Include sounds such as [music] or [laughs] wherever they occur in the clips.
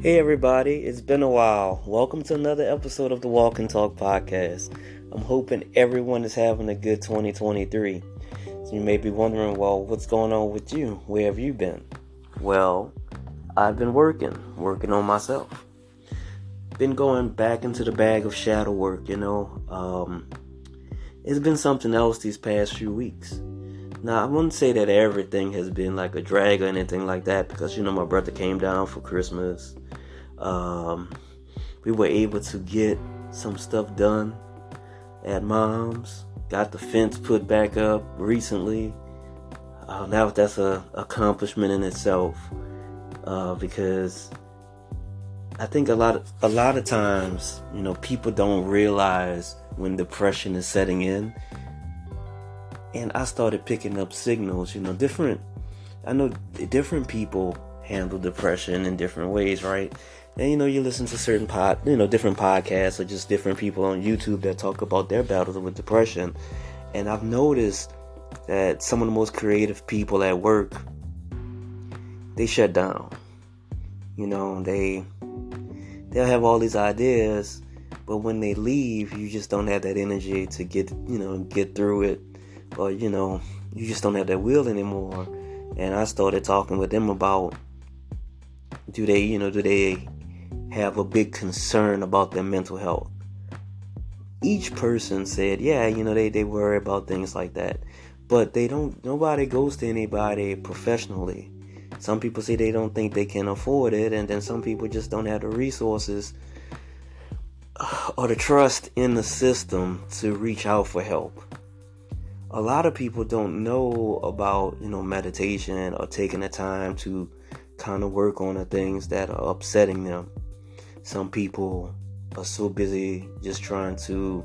Hey everybody, it's been a while. Welcome to another episode of the Walk and Talk podcast. I'm hoping everyone is having a good 2023. So you may be wondering, well, what's going on with you? Where have you been? Well, I've been working, working on myself. Been going back into the bag of shadow work, you know. Um, it's been something else these past few weeks. Now, I wouldn't say that everything has been like a drag or anything like that because, you know, my brother came down for Christmas. Um, we were able to get some stuff done at mom's. Got the fence put back up recently. Uh, now that's a accomplishment in itself uh, because I think a lot of a lot of times, you know, people don't realize when depression is setting in and I started picking up signals. You know, different. I know different people handle depression in different ways, right? And you know, you listen to certain pod, you know, different podcasts or just different people on YouTube that talk about their battles with depression. And I've noticed that some of the most creative people at work, they shut down. You know, they they'll have all these ideas, but when they leave, you just don't have that energy to get, you know, get through it or you know, you just don't have that will anymore. And I started talking with them about do they, you know, do they have a big concern about their mental health? Each person said, yeah, you know, they, they worry about things like that. But they don't, nobody goes to anybody professionally. Some people say they don't think they can afford it, and then some people just don't have the resources uh, or the trust in the system to reach out for help a lot of people don't know about you know meditation or taking the time to kind of work on the things that are upsetting them. Some people are so busy just trying to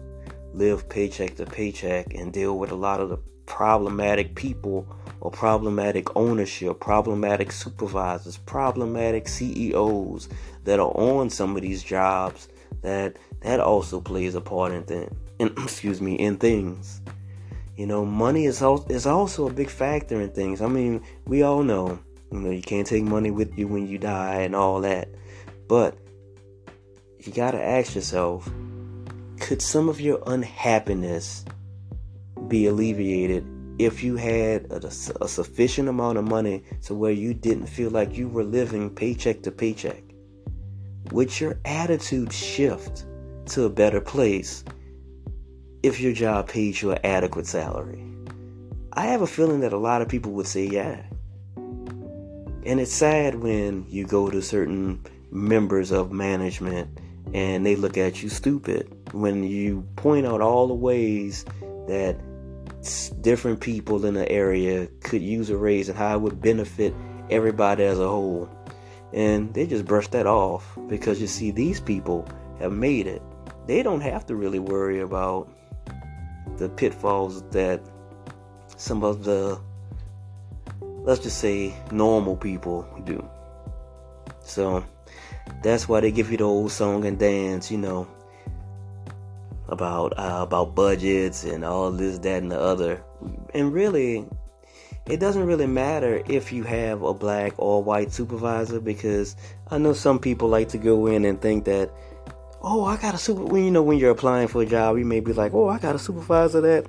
live paycheck to paycheck and deal with a lot of the problematic people or problematic ownership problematic supervisors problematic CEOs that are on some of these jobs that that also plays a part in, th- in [clears throat] excuse me in things you know, money is also, is also a big factor in things. I mean, we all know, you know, you can't take money with you when you die and all that. But you got to ask yourself, could some of your unhappiness be alleviated if you had a, a, sufficient amount of money to where you didn't feel like you were living paycheck to paycheck? Would your attitude shift to a better place if your job pays you an adequate salary? I have a feeling that a lot of people would say yeah. And it's sad when you go to certain members of management and they look at you stupid when you point out all the ways that different people in the area could use a raise and how it would benefit everybody as a whole. And they just brush that off because you see, these people have made it. They don't have to really worry about the pitfalls that some of the let's just say normal people do. So that's why they give you the old song and dance, you know, about uh, about budgets and all this, that, and the other. And really, it doesn't really matter if you have a black or white supervisor because I know some people like to go in and think that oh, I got a super. When you know when you're applying for a job, you may be like, oh, I got a supervisor that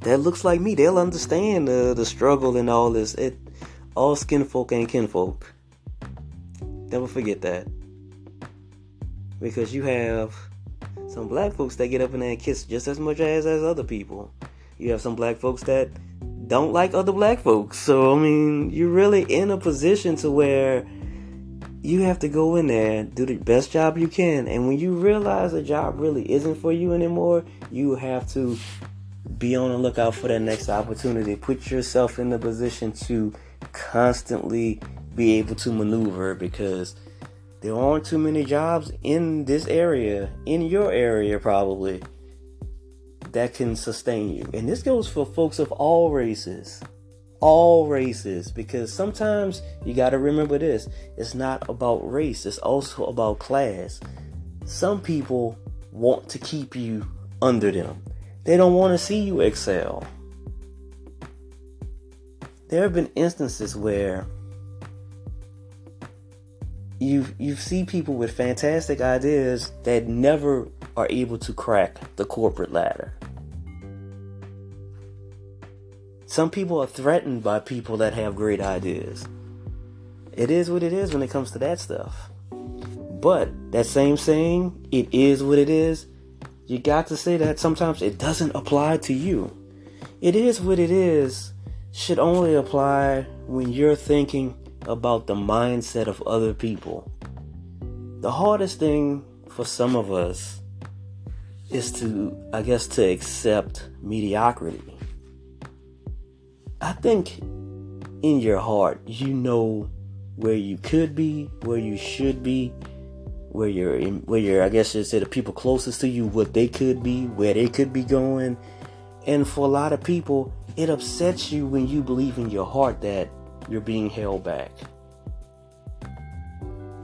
that looks like me. They'll understand the the struggle and all this. It all skin folk ain't kinfolk. Never forget that. Because you have some black folks that get up in there and kiss just as much as as other people. You have some black folks that don't like other black folks. So I mean, you're really in a position to where you have to go in there do the best job you can and when you realize a job really isn't for you anymore you have to be on the lookout for that next opportunity. Put yourself in the position to constantly be able to maneuver because there aren't too many jobs in this area in your area probably that can sustain you. And this goes for folks of all races all races because sometimes you got to remember this it's not about race it's also about class. Some people want to keep you under them. They don't want to see you excel. There have been instances where you you see people with fantastic ideas that never are able to crack the corporate ladder. Some people are threatened by people that have great ideas. It is what it is when it comes to that stuff. But that same saying, it is what it is, you got to say that sometimes it doesn't apply to you. It is what it is should only apply when you're thinking about the mindset of other people. The hardest thing for some of us is to, I guess, to accept mediocrity. I think in your heart, you know where you could be, where you should be, where you're in, where you're, I guess you say the people closest to you, what they could be, where they could be going. And for a lot of people, it upsets you when you believe in your heart that you're being held back.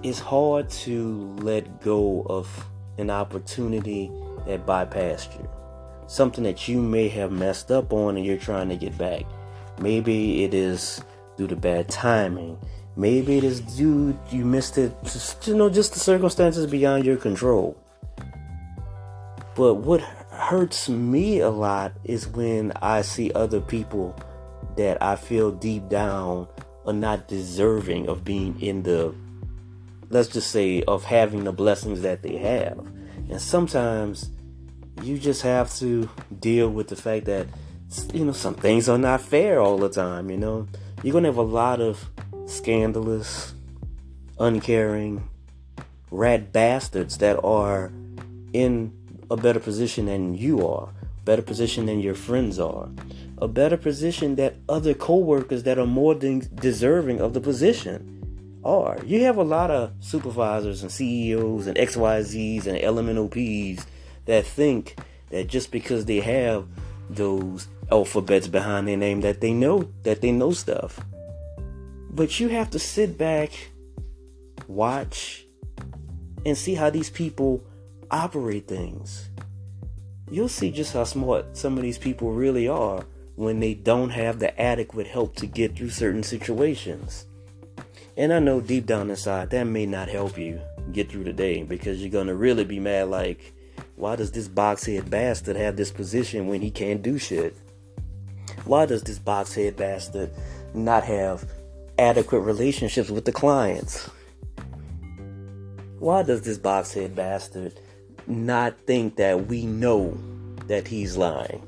It's hard to let go of an opportunity that bypassed you. Something that you may have messed up on and you're trying to get back. Maybe it is due to bad timing. Maybe it is due you missed it, just, you know, just the circumstances beyond your control. But what hurts me a lot is when I see other people that I feel deep down are not deserving of being in the, let's just say, of having the blessings that they have. And sometimes you just have to deal with the fact that, you know, some things are not fair all the time, you know. You're going to have a lot of scandalous, uncaring, rat bastards that are in a better position than you are, better position than your friends are, a better position that other co-workers that are more than deserving of the position are. You have a lot of supervisors and CEOs and XYZs and LMNOPs that think that just because they have those alphabets behind their name that they know that they know stuff. But you have to sit back, watch, and see how these people operate things. You'll see just how smart some of these people really are when they don't have the adequate help to get through certain situations. And I know deep down inside that may not help you get through the day because you're gonna really be mad like, why does this boxhead bastard have this position when he can't do shit? Why does this boxhead bastard not have adequate relationships with the clients? Why does this boxhead bastard not think that we know that he's lying?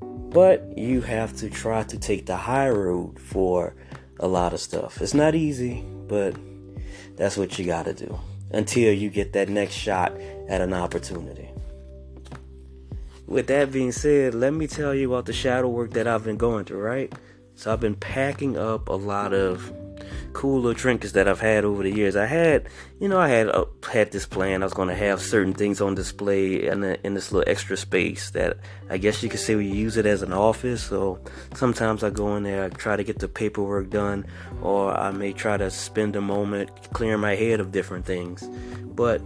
But you have to try to take the high road for a lot of stuff. It's not easy, but that's what you gotta do until you get that next shot at an opportunity. With that being said, let me tell you about the shadow work that I've been going through, right? So I've been packing up a lot of cool little trinkets that I've had over the years. I had, you know, I had uh, had this plan. I was going to have certain things on display in, the, in this little extra space that I guess you could say we use it as an office. So sometimes I go in there, I try to get the paperwork done, or I may try to spend a moment clearing my head of different things. But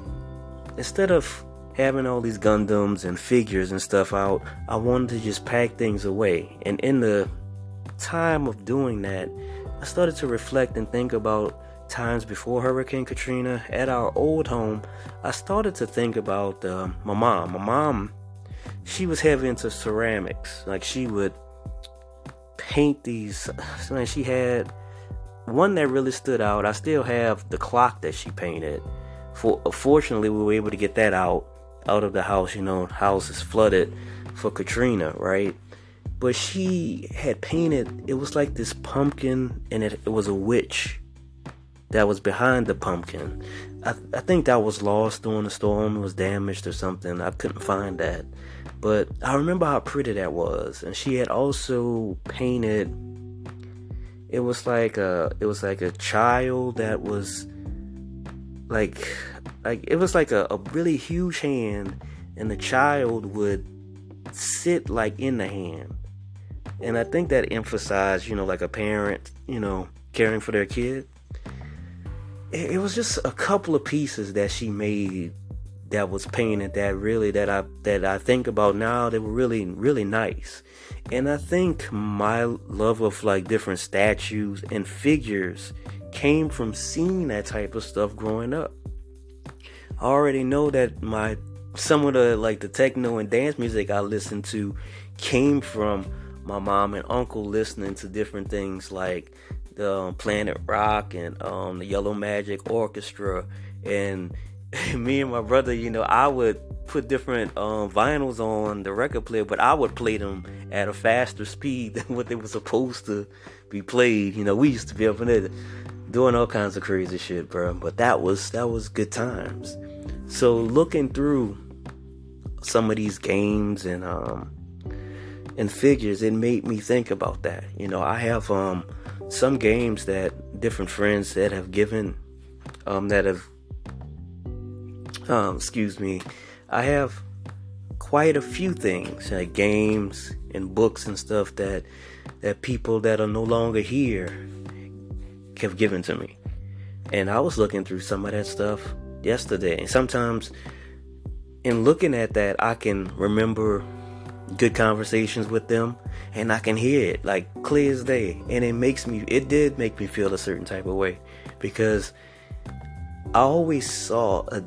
instead of having all these Gundams and figures and stuff out, I wanted to just pack things away. And in the time of doing that, I started to reflect and think about times before Hurricane Katrina at our old home. I started to think about uh, my mom. My mom, she was heavy into ceramics. Like she would paint these. [sighs] Man, she had one that really stood out. I still have the clock that she painted. For fortunately, we were able to get that out out of the house. You know, house is flooded for Katrina, right? but she had painted it was like this pumpkin and it, it was a witch that was behind the pumpkin I, I think that was lost during the storm it was damaged or something i couldn't find that but i remember how pretty that was and she had also painted it was like a it was like a child that was like like it was like a, a really huge hand and the child would sit like in the hand and I think that emphasized, you know, like a parent, you know, caring for their kid. It, it was just a couple of pieces that she made that was painted that really that I that I think about now they were really really nice. And I think my love of like different statues and figures came from seeing that type of stuff growing up. I already know that my some of the like the techno and dance music I listened to came from my mom and uncle listening to different things like the um, Planet Rock and um, the Yellow Magic Orchestra and [laughs] me and my brother, you know, I would put different um, vinyls on the record player, but I would play them at a faster speed [laughs] than what they were supposed to be played. You know, we used to be up in there doing all kinds of crazy shit, bro. But that was that was good times. So looking through some of these games and um and figures, it made me think about that. You know, I have um some games that different friends that have given um that have um excuse me I have quite a few things, like games and books and stuff that that people that are no longer here have given to me. And I was looking through some of that stuff yesterday. And sometimes in looking at that, I can remember good conversations with them and I can hear it like clear as day. And it makes me, it did make me feel a certain type of way because I always saw a,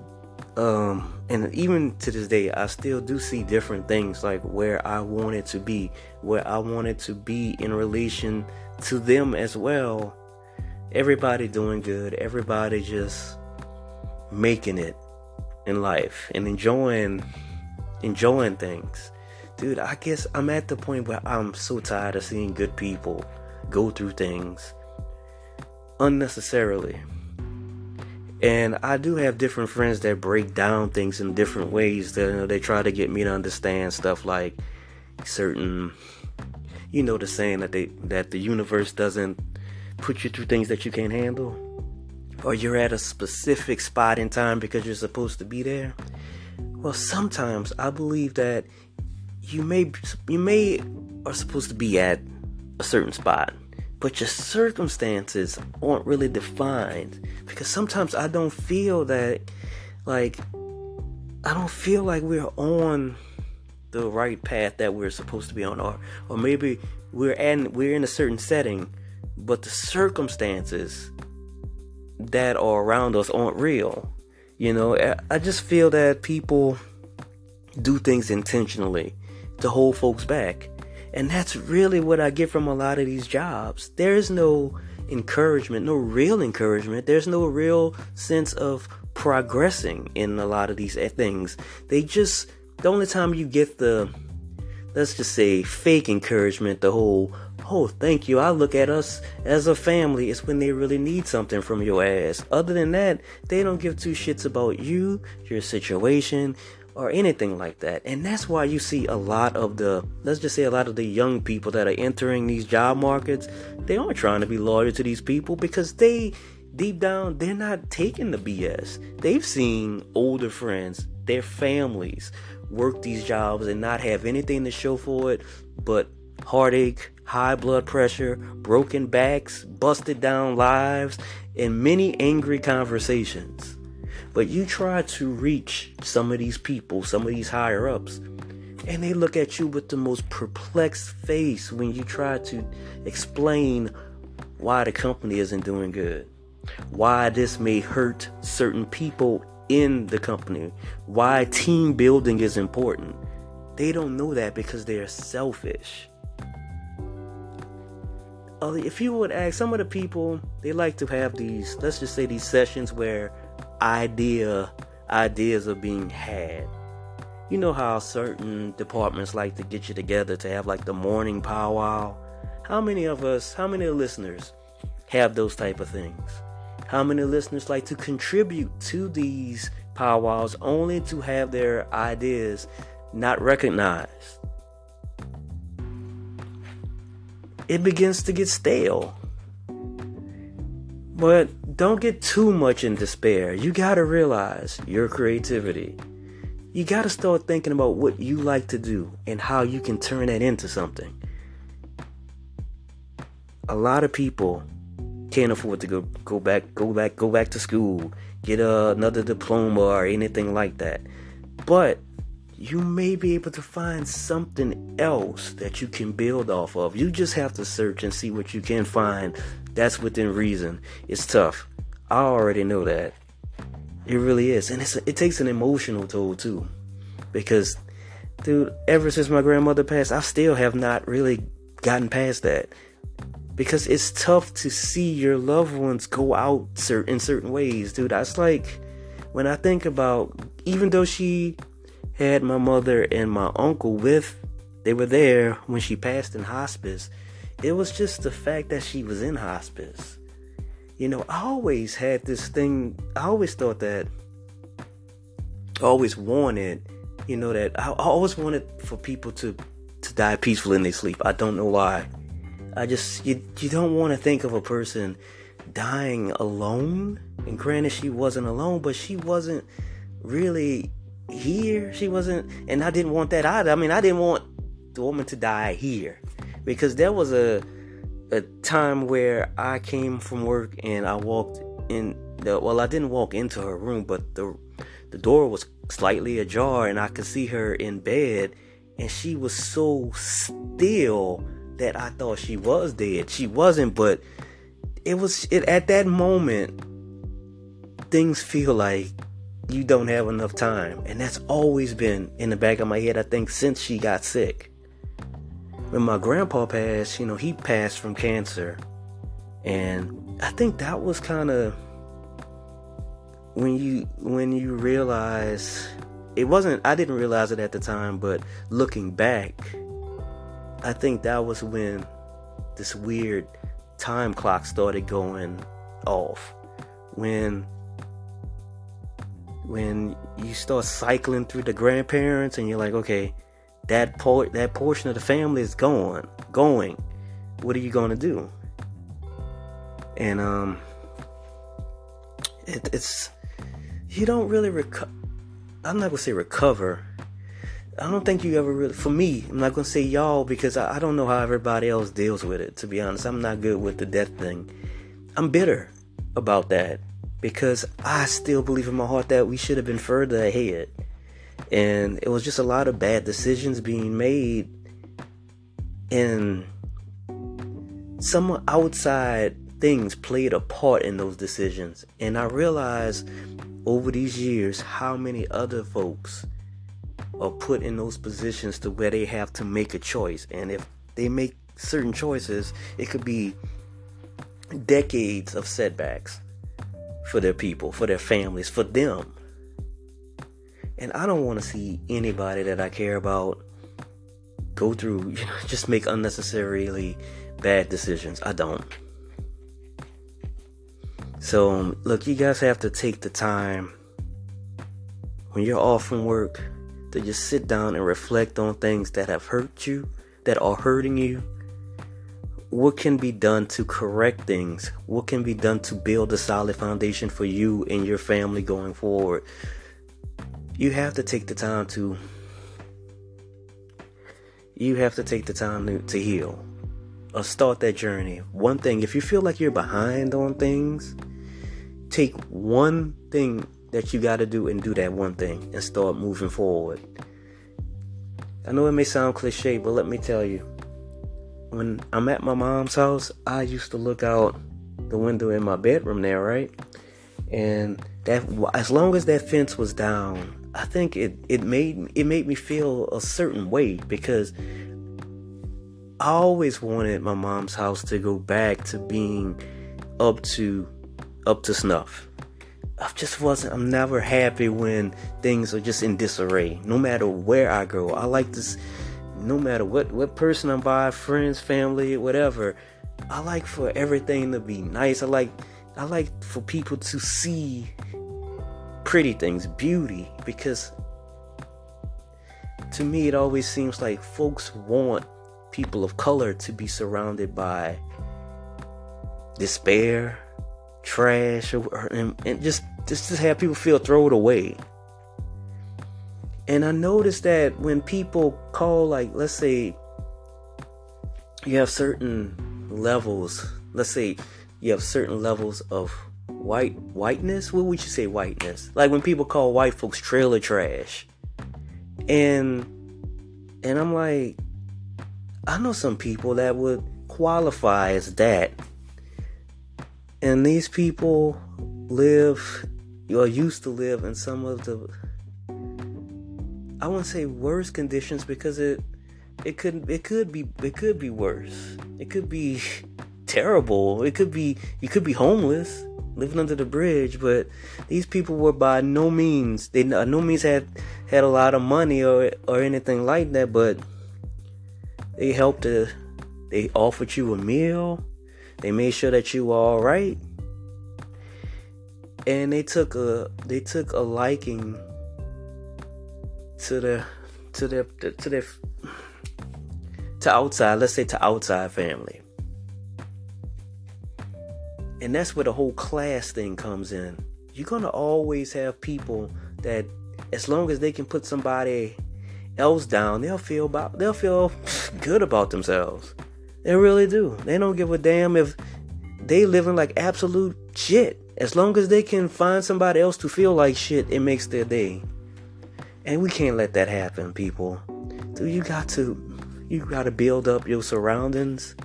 um, and even to this day i still do see different things like where i wanted to be where i wanted to be in relation to them as well everybody doing good everybody just making it in life and enjoying enjoying things dude i guess i'm at the point where i'm so tired of seeing good people go through things unnecessarily and I do have different friends that break down things in different ways. That you know, they try to get me to understand stuff like certain, you know, the saying that they that the universe doesn't put you through things that you can't handle, or you're at a specific spot in time because you're supposed to be there. Well, sometimes I believe that you may you may are supposed to be at a certain spot but your circumstances aren't really defined because sometimes I don't feel that like I don't feel like we're on the right path that we're supposed to be on or or maybe we're in we're in a certain setting but the circumstances that are around us aren't real you know I just feel that people do things intentionally to hold folks back and that's really what I get from a lot of these jobs. There's no encouragement, no real encouragement. There's no real sense of progressing in a lot of these eh, things. They just, the only time you get the, let's just say, fake encouragement, the whole, oh, thank you, I look at us as a family, It's when they really need something from your ass. Other than that, they don't give two shits about you, your situation, or anything like that. And that's why you see a lot of the, let's just say a lot of the young people that are entering these job markets, they aren't trying to be loyal to these people because they, deep down, they're not taking the BS. They've seen older friends, their families work these jobs and not have anything to show for it but heartache, high blood pressure, broken backs, busted down lives, and many angry conversations. But you try to reach some of these people, some of these higher ups, and they look at you with the most perplexed face when you try to explain why the company isn't doing good, why this may hurt certain people in the company, why team building is important. They don't know that because they're selfish. Uh, if you would ask some of the people, they like to have these, let's just say these sessions where idea ideas are being had. You know how certain departments like to get you together to have like the morning powwow. How many of us, how many listeners have those type of things? How many listeners like to contribute to these powwows only to have their ideas not recognized? It begins to get stale. But don't get too much in despair. You gotta realize your creativity. You gotta start thinking about what you like to do and how you can turn that into something. A lot of people can't afford to go go back go back go back to school, get uh, another diploma or anything like that. But you may be able to find something else that you can build off of. You just have to search and see what you can find that's within reason. It's tough. I already know that. It really is. And it's, it takes an emotional toll too. Because, dude, ever since my grandmother passed, I still have not really gotten past that. Because it's tough to see your loved ones go out in certain ways, dude. That's like when I think about, even though she had my mother and my uncle with, they were there when she passed in hospice. It was just the fact that she was in hospice. You know, I always had this thing, I always thought that, I always wanted, you know, that I always wanted for people to, to die peacefully in their sleep. I don't know why. I just, you, you don't want to think of a person dying alone. And granted, she wasn't alone, but she wasn't really here. She wasn't, and I didn't want that either. I mean, I didn't want the woman to die here because there was a a time where I came from work and I walked in the well, I didn't walk into her room, but the the door was slightly ajar and I could see her in bed and she was so still that I thought she was dead. She wasn't, but it was it at that moment things feel like you don't have enough time. And that's always been in the back of my head, I think, since she got sick. When my grandpa passed, you know, he passed from cancer. And I think that was kind of when you when you realize it wasn't I didn't realize it at the time, but looking back, I think that was when this weird time clock started going off. When when you start cycling through the grandparents and you're like, okay, that por- that portion of the family is gone, going. What are you gonna do? And um, it, it's you don't really recover. I'm not gonna say recover. I don't think you ever really. For me, I'm not gonna say y'all because I, I don't know how everybody else deals with it. To be honest, I'm not good with the death thing. I'm bitter about that because I still believe in my heart that we should have been further ahead. And it was just a lot of bad decisions being made, and some outside things played a part in those decisions. And I realized over these years how many other folks are put in those positions to where they have to make a choice. And if they make certain choices, it could be decades of setbacks for their people, for their families, for them. And I don't want to see anybody that I care about go through, [laughs] you know, just make unnecessarily bad decisions. I don't. So, um, look, you guys have to take the time when you're off from work to just sit down and reflect on things that have hurt you, that are hurting you, what can be done to correct things? What can be done to build a solid foundation for you and your family going forward? You have to take the time to you have to take the time to, to heal or start that journey. One thing, if you feel like you're behind on things, take one thing that you got to do and do that one thing and start moving forward. I know it may sound cliche, but let me tell you, when I'm at my mom's house, I used to look out the window in my bedroom there, right? And that as long as that fence was down, I think it it made it made me feel a certain way because I always wanted my mom's house to go back to being up to up to snuff. I just wasn't I'm never happy when things are just in disarray. No matter where I go. I like this no matter what what person I'm by, friends, family, whatever. I like for everything to be nice. I like I like for people to see pretty things, beauty, because to me it always seems like folks want people of color to be surrounded by despair, trash, or, and, and just just to have people feel thrown away. And I noticed that when people call, like, let's say you have certain levels, let's say you have certain levels of white whiteness. What would you say whiteness? Like when people call white folks trailer trash. And and I'm like, I know some people that would qualify as that. And these people live or used to live in some of the I wouldn't say worse conditions because it it could it could be it could be worse. It could be [laughs] terrible. It could be you could be homeless, living under the bridge, but these people were by no means they no means had had a lot of money or or anything like that, but they helped to they offered you a meal. They made sure that you were all right. And they took a they took a liking to the to their to their to outside, let's say to outside family. And that's where the whole class thing comes in. You're gonna always have people that as long as they can put somebody else down, they'll feel about they'll feel good about themselves. They really do. They don't give a damn if they living like absolute shit. As long as they can find somebody else to feel like shit, it makes their day. And we can't let that happen, people. So you got to you got to build up your surroundings.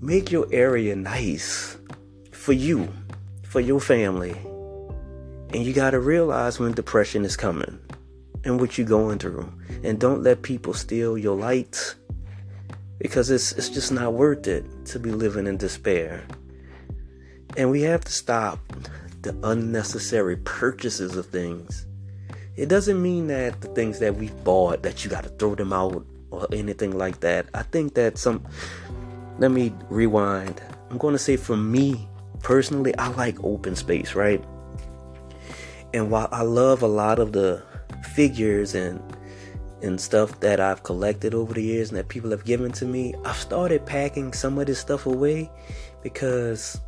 Make your area nice for you, for your family. And you got to realize when depression is coming and what you're going through. And don't let people steal your lights because it's it's just not worth it to be living in despair. And we have to stop the unnecessary purchases of things it doesn't mean that the things that we bought that you got to throw them out or anything like that. I think that some let me rewind. I'm going to say for me personally, I like open space, right? And while I love a lot of the figures and and stuff that I've collected over the years and that people have given to me, I've started packing some of this stuff away because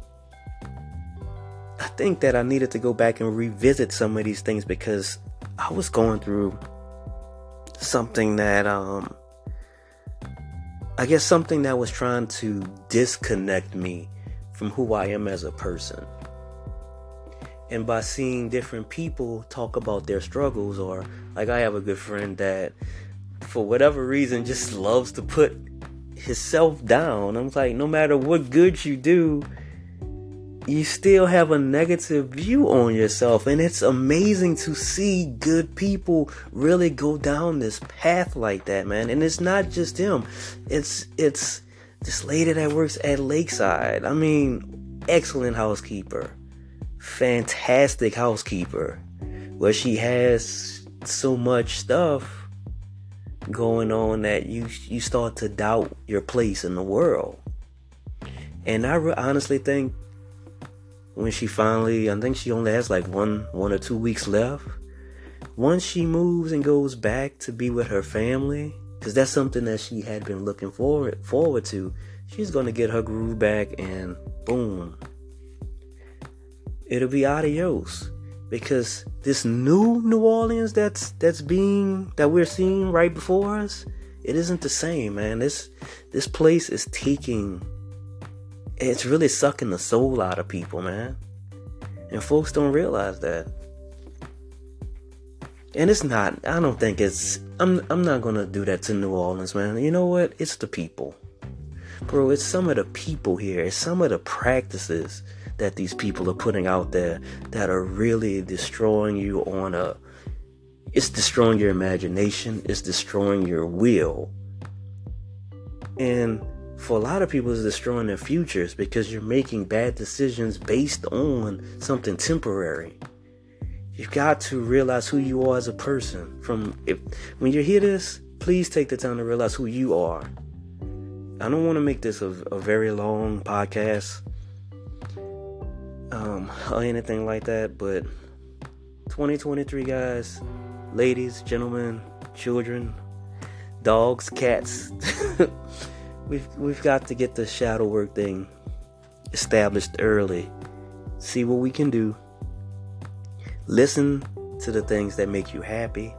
I think that I needed to go back and revisit some of these things because I was going through something that um I guess something that was trying to disconnect me from who I am as a person. And by seeing different people talk about their struggles or like I have a good friend that for whatever reason just loves to put himself down. I'm like no matter what good you do, you still have a negative view on yourself. And it's amazing to see good people really go down this path like that man. And it's not just him it's it's this lady that works at lakeside. I mean excellent housekeeper. Fantastic housekeeper. Where she has so much stuff going on that you you start to doubt your place in the world. And i re- honestly think when she finally, I think she only has like one, one or two weeks left. Once she moves and goes back to be with her family, because that's something that she had been looking forward forward to, she's gonna get her groove back, and boom, it'll be adios. Because this new New Orleans that's that's being that we're seeing right before us, it isn't the same, man. This this place is taking it's really sucking the soul out of people, man. And folks don't realize that. And it's not, I don't think it's, I'm, I'm not gonna do that to New Orleans, man. You know what? It's the people. Bro, it's some of the people here, it's some of the practices that these people are putting out there that are really destroying you on a, it's destroying your imagination, it's destroying your will. And for a lot of people is destroying their futures because you're making bad decisions based on something temporary. You've got to realize who you are as a person. From if when you hear this please take the time to realize who you are. I don't want to make this a, a very long podcast um, or anything like that but 2023 guys ladies gentlemen children dogs cats [laughs] we've we've got to get the shadow work thing established early. See what we can do. Listen to the things that make you happy.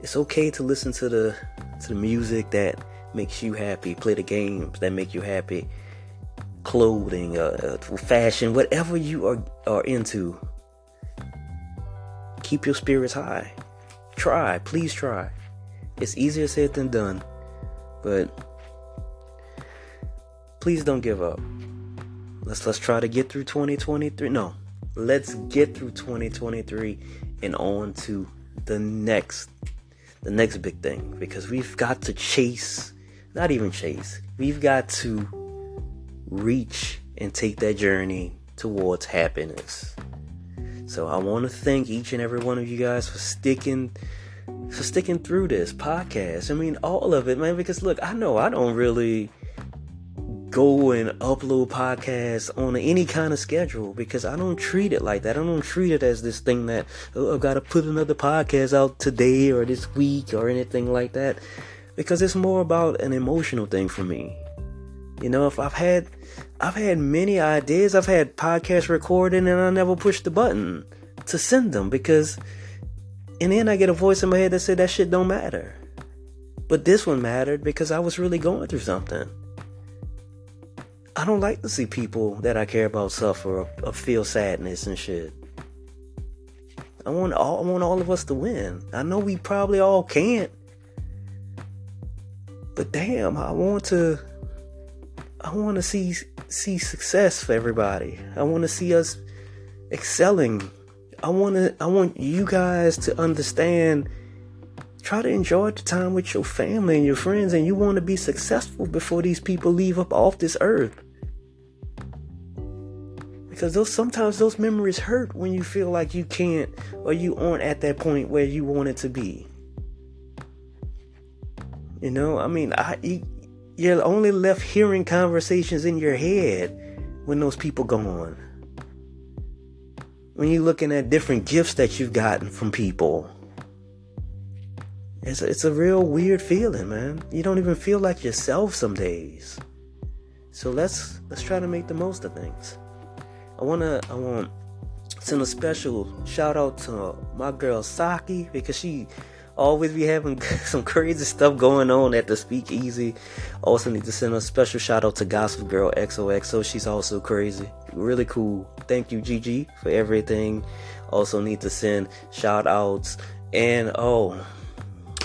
It's okay to listen to the to the music that makes you happy. Play the games that make you happy. Clothing, uh, uh fashion, whatever you are are into. Keep your spirits high. try. Please try. It's easier said than done. But please don't give up. Let's let's try to get through 2023. No. Let's get through 2023 and on to the next the next big thing because we've got to chase, not even chase. We've got to reach and take that journey towards happiness. So I want to thank each and every one of you guys for sticking for sticking through this podcast. I mean, all of it, man. Because look, I know I don't really go and upload podcasts on any kind of schedule because I don't treat it like that. I don't treat it as this thing that oh, I've got to put another podcast out today or this week or anything like that. Because it's more about an emotional thing for me. You know, if I've had I've had many ideas, I've had podcasts recording and I never pushed the button to send them because and then I get a voice in my head that said that shit don't matter. But this one mattered because I was really going through something. I don't like to see people that I care about suffer or, or feel sadness and shit. I want all I want all of us to win. I know we probably all can't. But damn, I want to I want to see see success for everybody. I want to see us excelling. I want to I want you guys to understand try to enjoy the time with your family and your friends and you want to be successful before these people leave up off this earth. Because those sometimes those memories hurt when you feel like you can't or you aren't at that point where you want it to be. You know, I mean, I you, you're only left hearing conversations in your head when those people go on. When you're looking at different gifts that you've gotten from people. It's a, it's a real weird feeling, man. You don't even feel like yourself some days. So let's let's try to make the most of things. I wanna I want send a special shout out to my girl Saki because she always be having [laughs] some crazy stuff going on at the speakeasy. Also need to send a special shout out to Gospel Girl XOXO. She's also crazy. Really cool. Thank you, GG, for everything. Also need to send shout outs and oh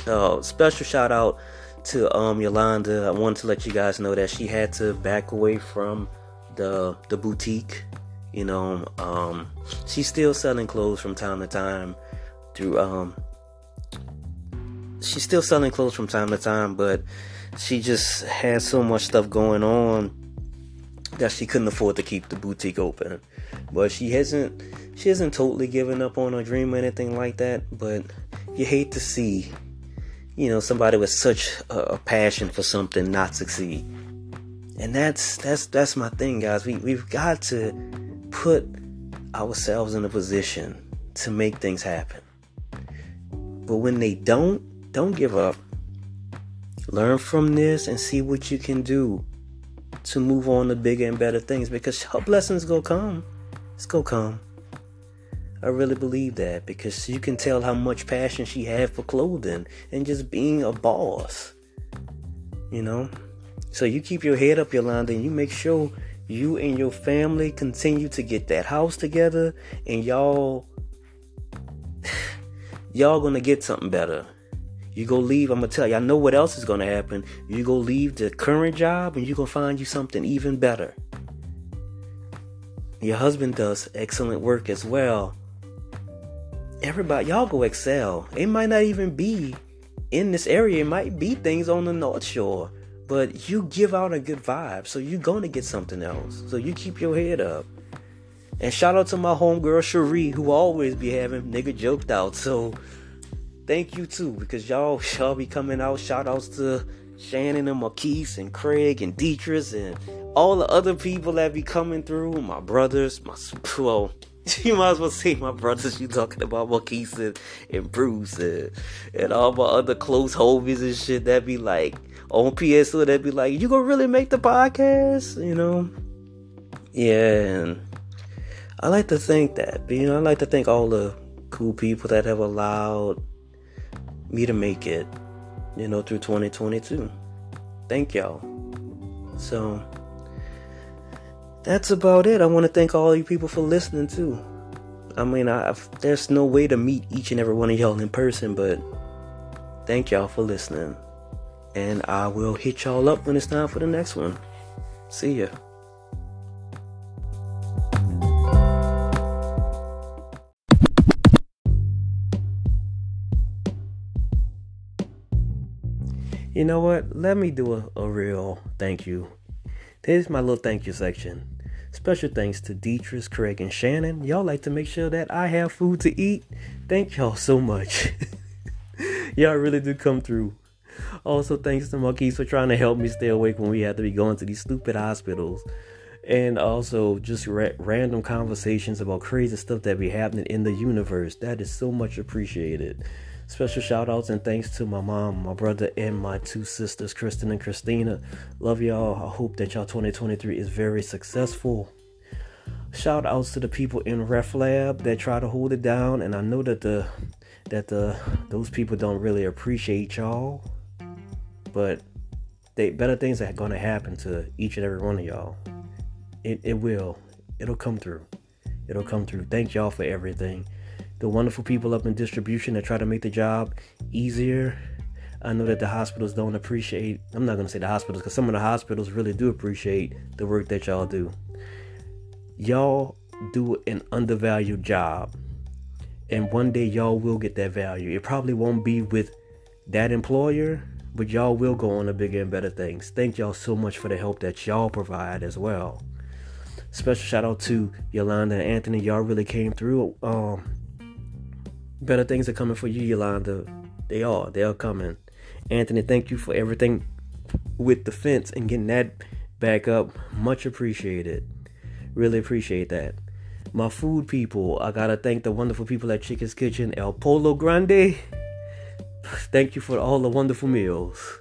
uh, special shout out to um Yolanda. I wanted to let you guys know that she had to back away from the the boutique. You know, um she's still selling clothes from time to time through um she's still selling clothes from time to time, but she just had so much stuff going on that she couldn't afford to keep the boutique open. But she hasn't she hasn't totally given up on her dream or anything like that. But you hate to see, you know, somebody with such a, passion for something not succeed. And that's that's that's my thing, guys. We we've got to put ourselves in a position to make things happen. But when they don't, don't give up. Learn from this and see what you can do to move on to bigger and better things because [laughs] her blessings gonna come. It's gonna come. I really believe that because you can tell how much passion she had for clothing and just being a boss. You know? So you keep your head up, Yolanda, and you make sure you and your family continue to get that house together and y'all [sighs] y'all gonna get something better. You go leave, I'm gonna tell you, I know what else is gonna happen. You go leave the current job and you gonna find you something even better. Your husband does excellent work as well. Everybody, y'all go excel. It might not even be in this area, it might be things on the North Shore, but you give out a good vibe, so you're gonna get something else. So you keep your head up. And shout out to my homegirl Cherie, who always be having nigga joked out. So thank you too, because y'all [laughs] y'all be coming out. Shout outs to Shannon and Marquise and Craig and Dietrich and all the other people that be coming through. My brothers, my well, [laughs] you might as well see my brothers. You talking about Marquise and, and Bruce and, and all my other close homies and shit that be like on PSO that be like, you gonna really make the podcast? You know? Yeah, I like to think that. You know, I like to thank all the cool people that have allowed me to make it, you know, through 2022. Thank y'all. So that's about it. I want to thank all you people for listening too. I mean, I, there's no way to meet each and every one of y'all in person, but thank y'all for listening. And I will hit y'all up when it's time for the next one. See ya. You know what? Let me do a, a real thank you. Here's my little thank you section. Special thanks to Dietrich, Craig, and Shannon. Y'all like to make sure that I have food to eat. Thank y'all so much. [laughs] y'all really do come through. Also, thanks to Marquise for trying to help me stay awake when we had to be going to these stupid hospitals. And also, just ra- random conversations about crazy stuff that be happening in the universe. That is so much appreciated. Special shout outs and thanks to my mom, my brother, and my two sisters, Kristen and Christina. Love y'all. I hope that y'all 2023 is very successful. Shout outs to the people in Ref Lab that try to hold it down, and I know that the that the those people don't really appreciate y'all, but they better things are gonna happen to each and every one of y'all. It it will. It'll come through. It'll come through. Thank y'all for everything the wonderful people up in distribution that try to make the job easier. I know that the hospitals don't appreciate, I'm not going to say the hospitals, because some of the hospitals really do appreciate the work that y'all do. Y'all do an undervalued job. And one day y'all will get that value. It probably won't be with that employer, but y'all will go on to bigger and better things. Thank y'all so much for the help that y'all provide as well. Special shout out to Yolanda and Anthony. Y'all really came through. Um, Better things are coming for you, Yolanda. They are. They are coming. Anthony, thank you for everything with the fence and getting that back up. Much appreciated. Really appreciate that. My food people, I gotta thank the wonderful people at Chicken's Kitchen, El Polo Grande. [sighs] Thank you for all the wonderful meals.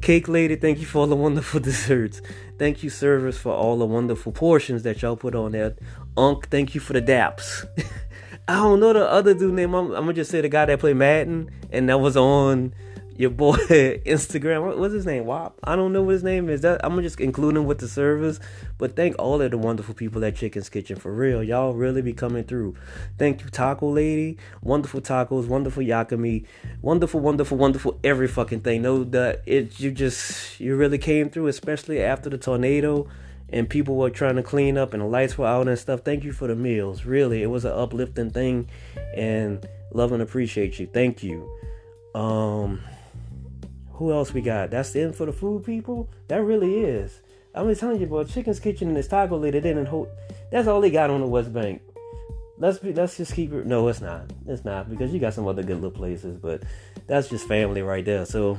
Cake Lady, thank you for all the wonderful [laughs] desserts. Thank you, servers, for all the wonderful portions that y'all put on there. Unc, thank you for the daps. [laughs] I don't know the other dude name. I'm, I'm, gonna just say the guy that played Madden and that was on your boy [laughs] Instagram. What, what's his name? Wop. I don't know what his name is. That I'm gonna just include him with the service. But thank all of the wonderful people at Chicken's Kitchen for real. Y'all really be coming through. Thank you, Taco Lady. Wonderful tacos. Wonderful yakamein. Wonderful, wonderful, wonderful. Every fucking thing. No, that it. You just you really came through, especially after the tornado and people were trying to clean up and the lights were out and stuff. Thank you for the meals. Really, it was an uplifting thing and love and appreciate you. Thank you. Um who else we got? That's the end for the food people? That really is. I'm just telling you, boy, Chicken's Kitchen and this taco lady didn't hold that's all they got on the West Bank. Let's be let's just keep it no, it's not. It's not because you got some other good little places, but that's just family right there. So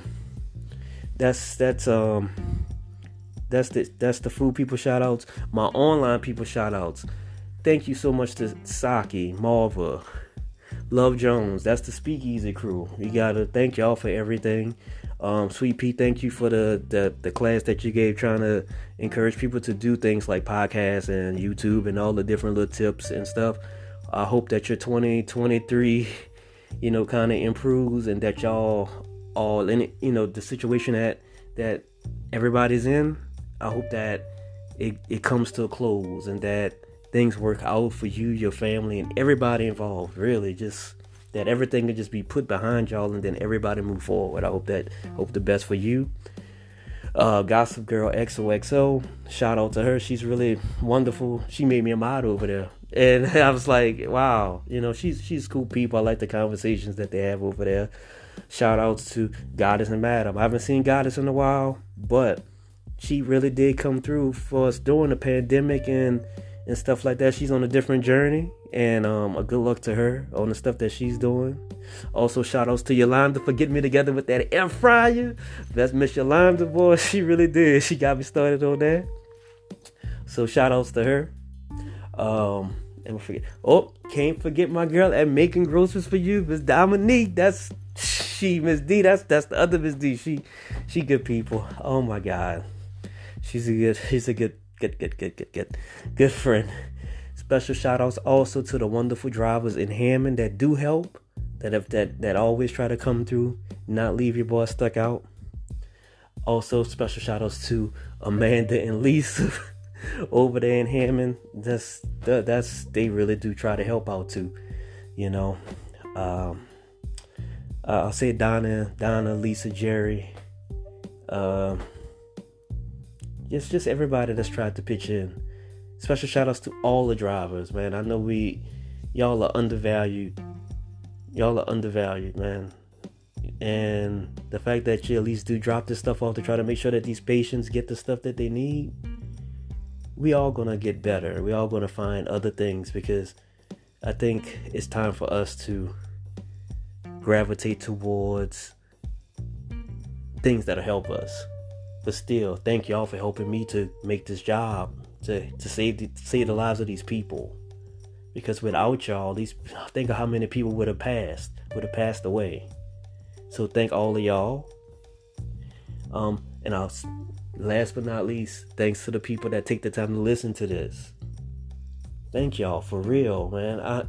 that's that's um that's the that's the food people shout outs. My online people shout outs. Thank you so much to Saki, Marva, Love Jones. That's the Speakeasy crew. We gotta thank y'all for everything. Um, Sweet Pea, thank you for the, the the class that you gave, trying to encourage people to do things like podcasts and YouTube and all the different little tips and stuff. I hope that your 2023, you know, kind of improves and that y'all all in it, you know, the situation that that everybody's in I hope that it, it comes to a close and that things work out for you, your family, and everybody involved. Really, just that everything can just be put behind y'all and then everybody move forward. I hope that hope the best for you. Uh, Gossip Girl XOXO, shout out to her. She's really wonderful. She made me a model over there. [laughs] And I was like, wow, you know, she's she's cool people. I like the conversations that they have over there. Shout outs to Goddess and Madam. I haven't seen Goddess in a while, but she really did come through for us during the pandemic and and stuff like that. She's on a different journey, and um, a good luck to her on the stuff that she's doing. Also, shout outs to Yolanda for getting me together with that air fryer. That's Miss Yolanda, boy. [laughs] She really did. She got me started on that. So shout outs to her. Um, and forget. Oh, can't forget my girl at making groceries for you, Miss Dominique. That's she, Miss D. That's that's the other Miss D. She she good people. Oh my God. She's a good, [laughs] she's a good, good, good, good, good, good, good friend. Special shout outs also to the wonderful drivers in Hammond that do help, that have that that always try to come through, not leave your boy stuck out. Also, special shout outs to Amanda and Lisa. [laughs] over there in Hammond, that's that's they really do try to help out too. You know, um, I'll say Donna, Donna, Lisa, Jerry, uh, just just everybody that's tried to pitch in. Special shout outs to all the drivers, man. I know we y'all are undervalued. Y'all are undervalued, man. And the fact that you at least do drop this stuff off to try to make sure that these patients get the stuff that they need, we all gonna get better. We all gonna find other things because I think it's time for us to gravitate towards things that'll help us. But still, thank y'all for helping me to make this job to to save the, save the lives of these people. Because without y'all, these [sighs] think of how many people would have passed, would have passed away. So thank all of y'all. Um, and I'll last but not least, thanks to the people that take the time to listen to this. Thank y'all for real, man. I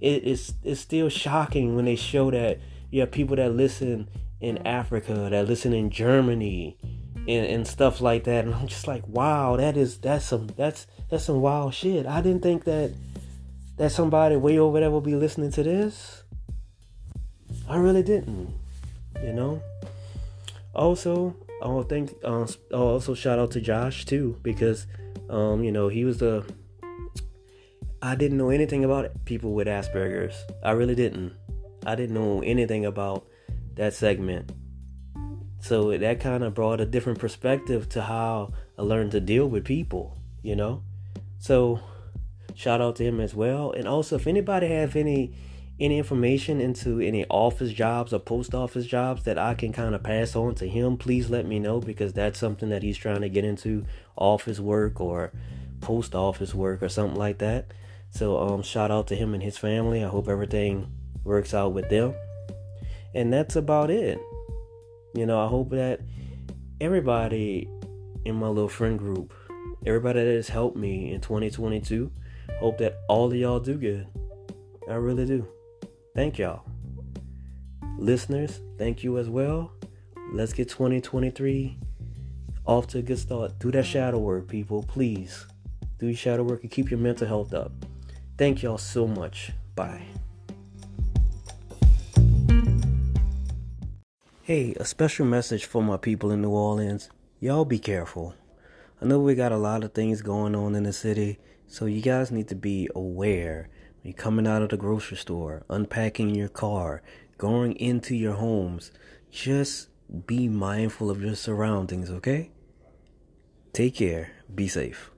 it, it's it's still shocking when they show that you have people that listen in Africa, that listen in Germany, and, and stuff like that. And I'm just like, wow, that is that's some that's that's some wild shit. I didn't think that that somebody way over there will be listening to this. I really didn't, you know. Also, to thank. Uh, also, shout out to Josh too because, um, you know, he was the. I didn't know anything about people with Asperger's. I really didn't. I didn't know anything about that segment. So that kind of brought a different perspective to how I learned to deal with people, you know? So shout out to him as well. And also if anybody have any any information into any office jobs or post office jobs that I can kind of pass on to him, please let me know because that's something that he's trying to get into office work or post office work or something like that. So um shout out to him and his family. I hope everything works out with them. And that's about it. You know, I hope that everybody in my little friend group, everybody that has helped me in 2022, hope that all of y'all do good. I really do. Thank y'all. Listeners, thank you as well. Let's get 2023 off to a good start. Do that shadow work, people. Please do your shadow work and keep your mental health up. Thank y'all so much. Bye. Hey, a special message for my people in New Orleans. Y'all be careful. I know we got a lot of things going on in the city, so you guys need to be aware. When you're coming out of the grocery store, unpacking your car, going into your homes, just be mindful of your surroundings, okay? Take care. Be safe.